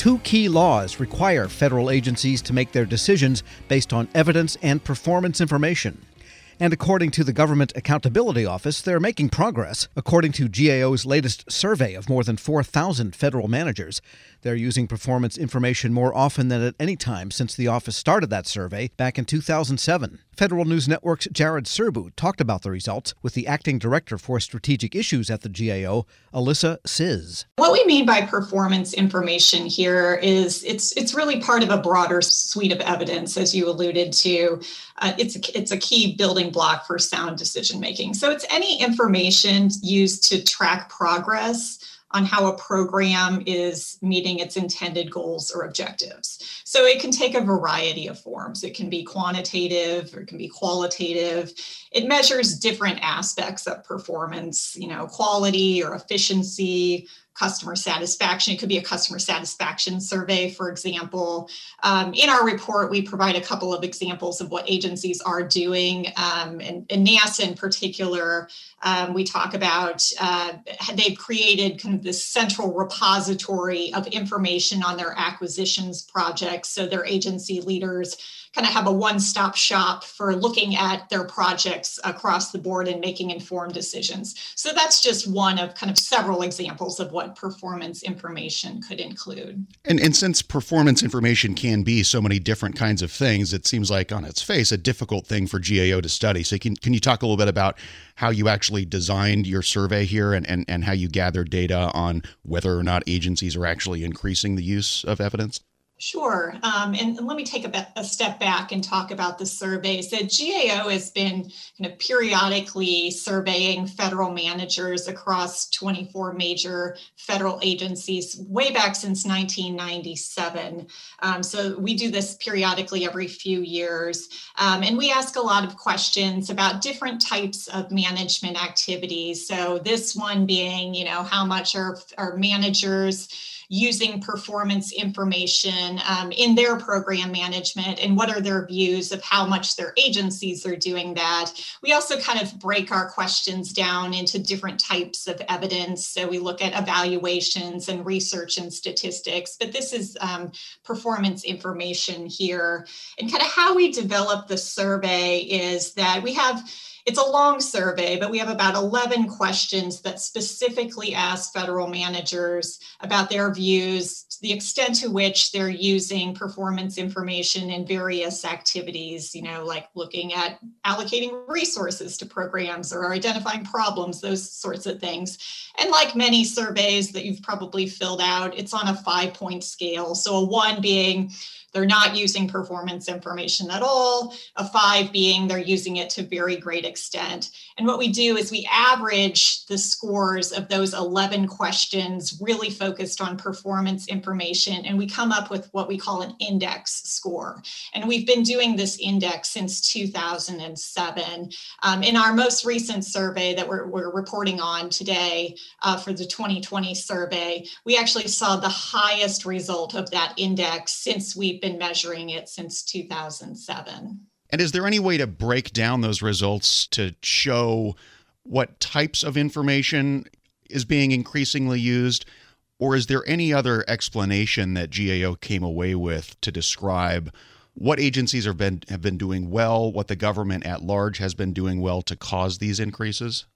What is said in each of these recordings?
Two key laws require federal agencies to make their decisions based on evidence and performance information. And according to the Government Accountability Office, they're making progress. According to GAO's latest survey of more than 4,000 federal managers, they're using performance information more often than at any time since the office started that survey back in 2007. Federal News Network's Jared Serbu talked about the results with the acting director for strategic issues at the GAO, Alissa Czyz. What we mean by performance information here is it's it's really part of a broader suite of evidence, as you alluded to. Uh, it's it's a key building block for sound decision making. So it's any information used to track progress on how a program is meeting its intended goals or objectives. So it can take a variety of forms. It can be quantitative or it can be qualitative. It measures different aspects of performance, you know, quality or efficiency, customer satisfaction. It could be a customer satisfaction survey, for example. Um, in our report, we provide a couple of examples of what agencies are doing. Um, and, and, NASA in particular, um, we talk about uh, they've created kind of this central repository of information on their acquisitions projects. So their agency leaders kind of have a one-stop shop for looking at their projects across the board and making informed decisions. So that's just one of kind of several examples of what performance information could include. And and since performance information can be so many different kinds of things, it seems like on its face a difficult thing for GAO to study. So can can you talk a little bit about how you actually designed your survey here and, and, and how you gathered data on whether or not agencies are actually increasing the use of evidence? Sure. Um, and, and, let me take a, bit, a, step back and talk about the surveys. The GAO has been kind of periodically surveying federal managers across 24 major federal agencies way back since 1997. Um, so we do this periodically every few years. Um, and we ask a lot of questions about different types of management activities. So this one being, you know, how much are, are managers using performance information um, in their program management and what are their views of how much their agencies are doing that. We also kind of break our questions down into different types of evidence. So we look at evaluations and research and statistics, but this is um, performance information here. And kind of how we develop the survey is that we have it's a long survey, but we have about 11 questions that specifically ask federal managers about their views, the extent to which they're using performance information in various activities, you know, like looking at allocating resources to programs or identifying problems, those sorts of things. And like many surveys that you've probably filled out, it's on a five point scale. So a one being, they're not using performance information at all, a five being they're using it to very great extent. And what we do is we average the scores of those 11 questions really focused on performance information, and we come up with what we call an index score. And we've been doing this index since 2007. Um, in our most recent survey that we're, we're reporting on today uh, for the 2020 survey, we actually saw the highest result of that index since we been measuring it since 2007. And is there any way to break down those results to show what types of information is being increasingly used? Or is there any other explanation that GAO came away with to describe what agencies have been have been doing well, what the government at large has been doing well to cause these increases?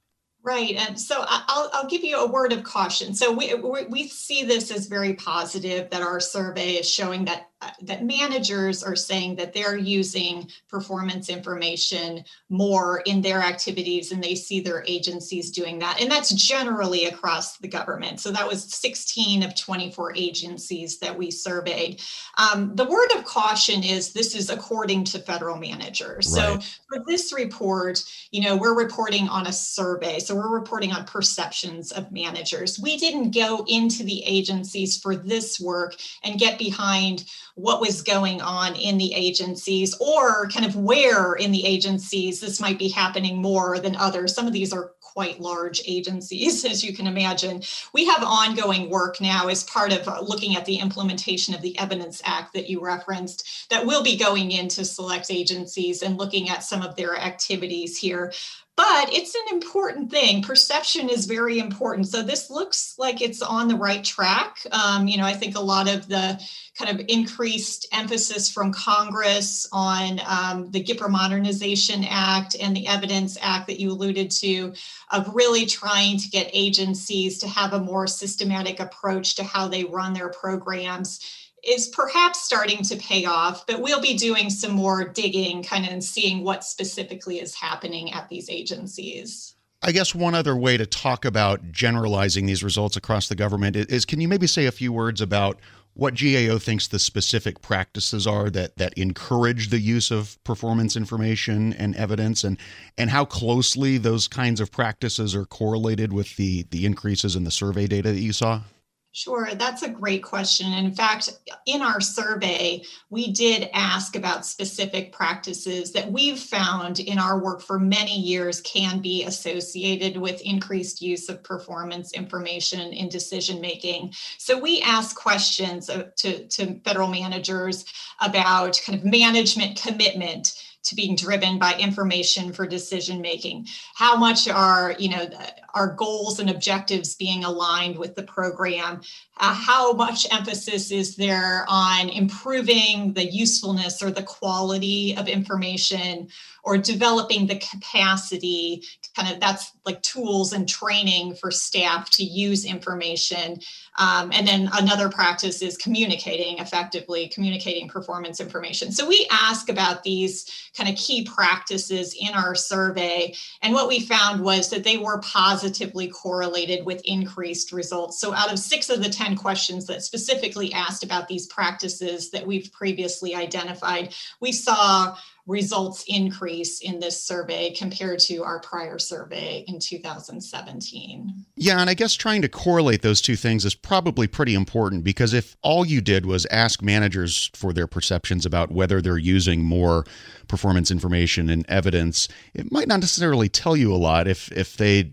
Right. And so I'll, I'll give you a word of caution. So we, we see this as very positive that our survey is showing that uh, that managers are saying that they're using performance information more in their activities and they see their agencies doing that. And that's generally across the government. So that was 16 of 24 agencies that we surveyed. Um, the word of caution is this is according to federal managers. Right. So for this report, you know, we're reporting on a survey. So we're reporting on perceptions of managers. We didn't go into the agencies for this work and get behind what was going on in the agencies or kind of where in the agencies this might be happening more than others. Some of these are quite large agencies, as you can imagine. We have ongoing work now as part of uh, looking at the implementation of the Evidence Act that you referenced that will be going into select agencies and looking at some of their activities here. But it's an important thing. Perception is very important. So this looks like it's on the right track. Um, you know, I think a lot of the kind of increased emphasis from Congress on um, the GPRA Modernization Act and the Evidence Act that you alluded to, of really trying to get agencies to have a more systematic approach to how they run their programs is perhaps starting to pay off, but we'll be doing some more digging kind of and seeing what specifically is happening at these agencies. I guess one other way to talk about generalizing these results across the government is can you maybe say a few words about what GAO thinks the specific practices are that that encourage the use of performance information and evidence and and how closely those kinds of practices are correlated with the the increases in the survey data that you saw? Sure, that's a great question. In fact, in our survey, we did ask about specific practices that we've found in our work for many years can be associated with increased use of performance information in decision making. So we ask questions to, to federal managers about kind of management commitment to being driven by information for decision making. How much are you know our goals and objectives being aligned with the program? Uh, how much emphasis is there on improving the usefulness or the quality of information or developing the capacity? Kind of that's like tools and training for staff to use information. Um, and then another practice is communicating effectively communicating performance information. So we ask about these kind of key practices in our survey. And what we found was that they were positively correlated with increased results. So out of six of the ten questions that specifically asked about these practices that we've previously identified we saw results increase in this survey compared to our prior survey in 2017. Yeah, and I guess trying to correlate those two things is probably pretty important because if all you did was ask managers for their perceptions about whether they're using more performance information and evidence, it might not necessarily tell you a lot if if they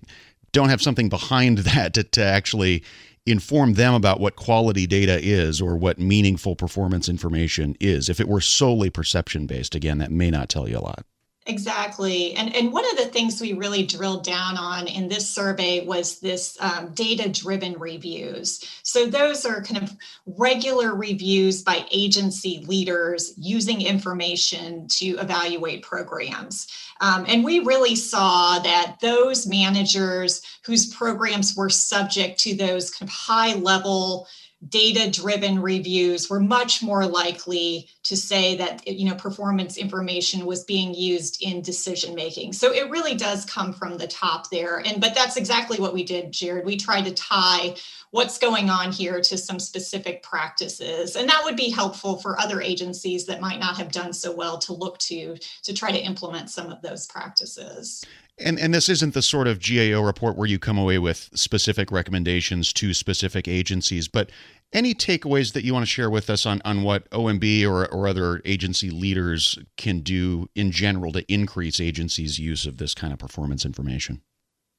don't have something behind that to, to actually inform them about what quality data is or what meaningful performance information is. If it were solely perception based, again, that may not tell you a lot. Exactly. And, and one of the things we really drilled down on in this survey was this um, data driven reviews. So, those are kind of regular reviews by agency leaders using information to evaluate programs. Um, and we really saw that those managers whose programs were subject to those kind of high level data driven reviews were much more likely to say that you know performance information was being used in decision making so it really does come from the top there. And but that's exactly what we did jared. We tried to tie what's going on here to some specific practices. And that would be helpful for other agencies that might not have done so well to look to to try to implement some of those practices and and this isn't the sort of GAO report where you come away with specific recommendations to specific agencies, but any takeaways that you want to share with us on, on what OMB or, or other agency leaders can do in general to increase agencies' use of this kind of performance information?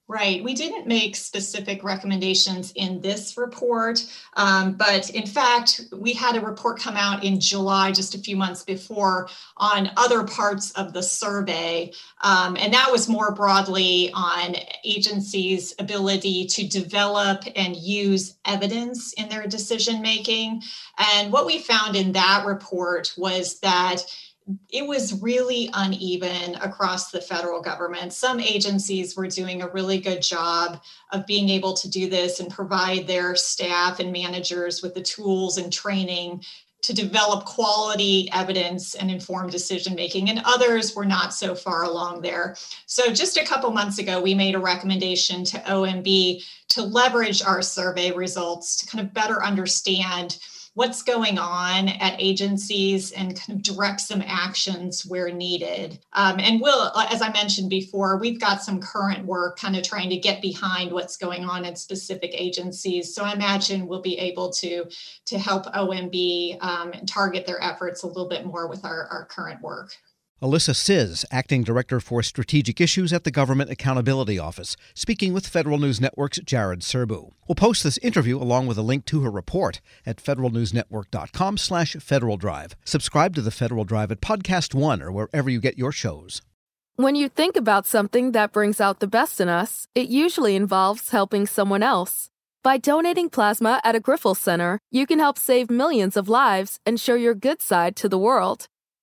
Right. We didn't make specific recommendations in this report, um, but in fact, we had a report come out in July, just a few months before, on other parts of the survey. Um, and that was more broadly on agencies' ability to develop and use evidence in their decision making. And what we found in that report was that it was really uneven across the federal government. Some agencies were doing a really good job of being able to do this and provide their staff and managers with the tools and training to develop quality evidence and informed decision making, and others were not so far along there. So, just a couple months ago, we made a recommendation to OMB to leverage our survey results to kind of better understand what's going on at agencies and kind of direct some actions where needed. Um, and we'll, as I mentioned before, we've got some current work kind of trying to get behind what's going on in specific agencies. So I imagine we'll be able to, to help OMB um, target their efforts a little bit more with our, our current work. Alissa Czyz, Acting Director for Strategic Issues at the Government Accountability Office, speaking with Federal News Network's Jared Serbu. We'll post this interview along with a link to her report at federalnewsnetwork.com slash Federal Drive. Subscribe to the Federal Drive at Podcast One or wherever you get your shows. When you think about something that brings out the best in us, it usually involves helping someone else. By donating plasma at a Grifols Center, you can help save millions of lives and show your good side to the world.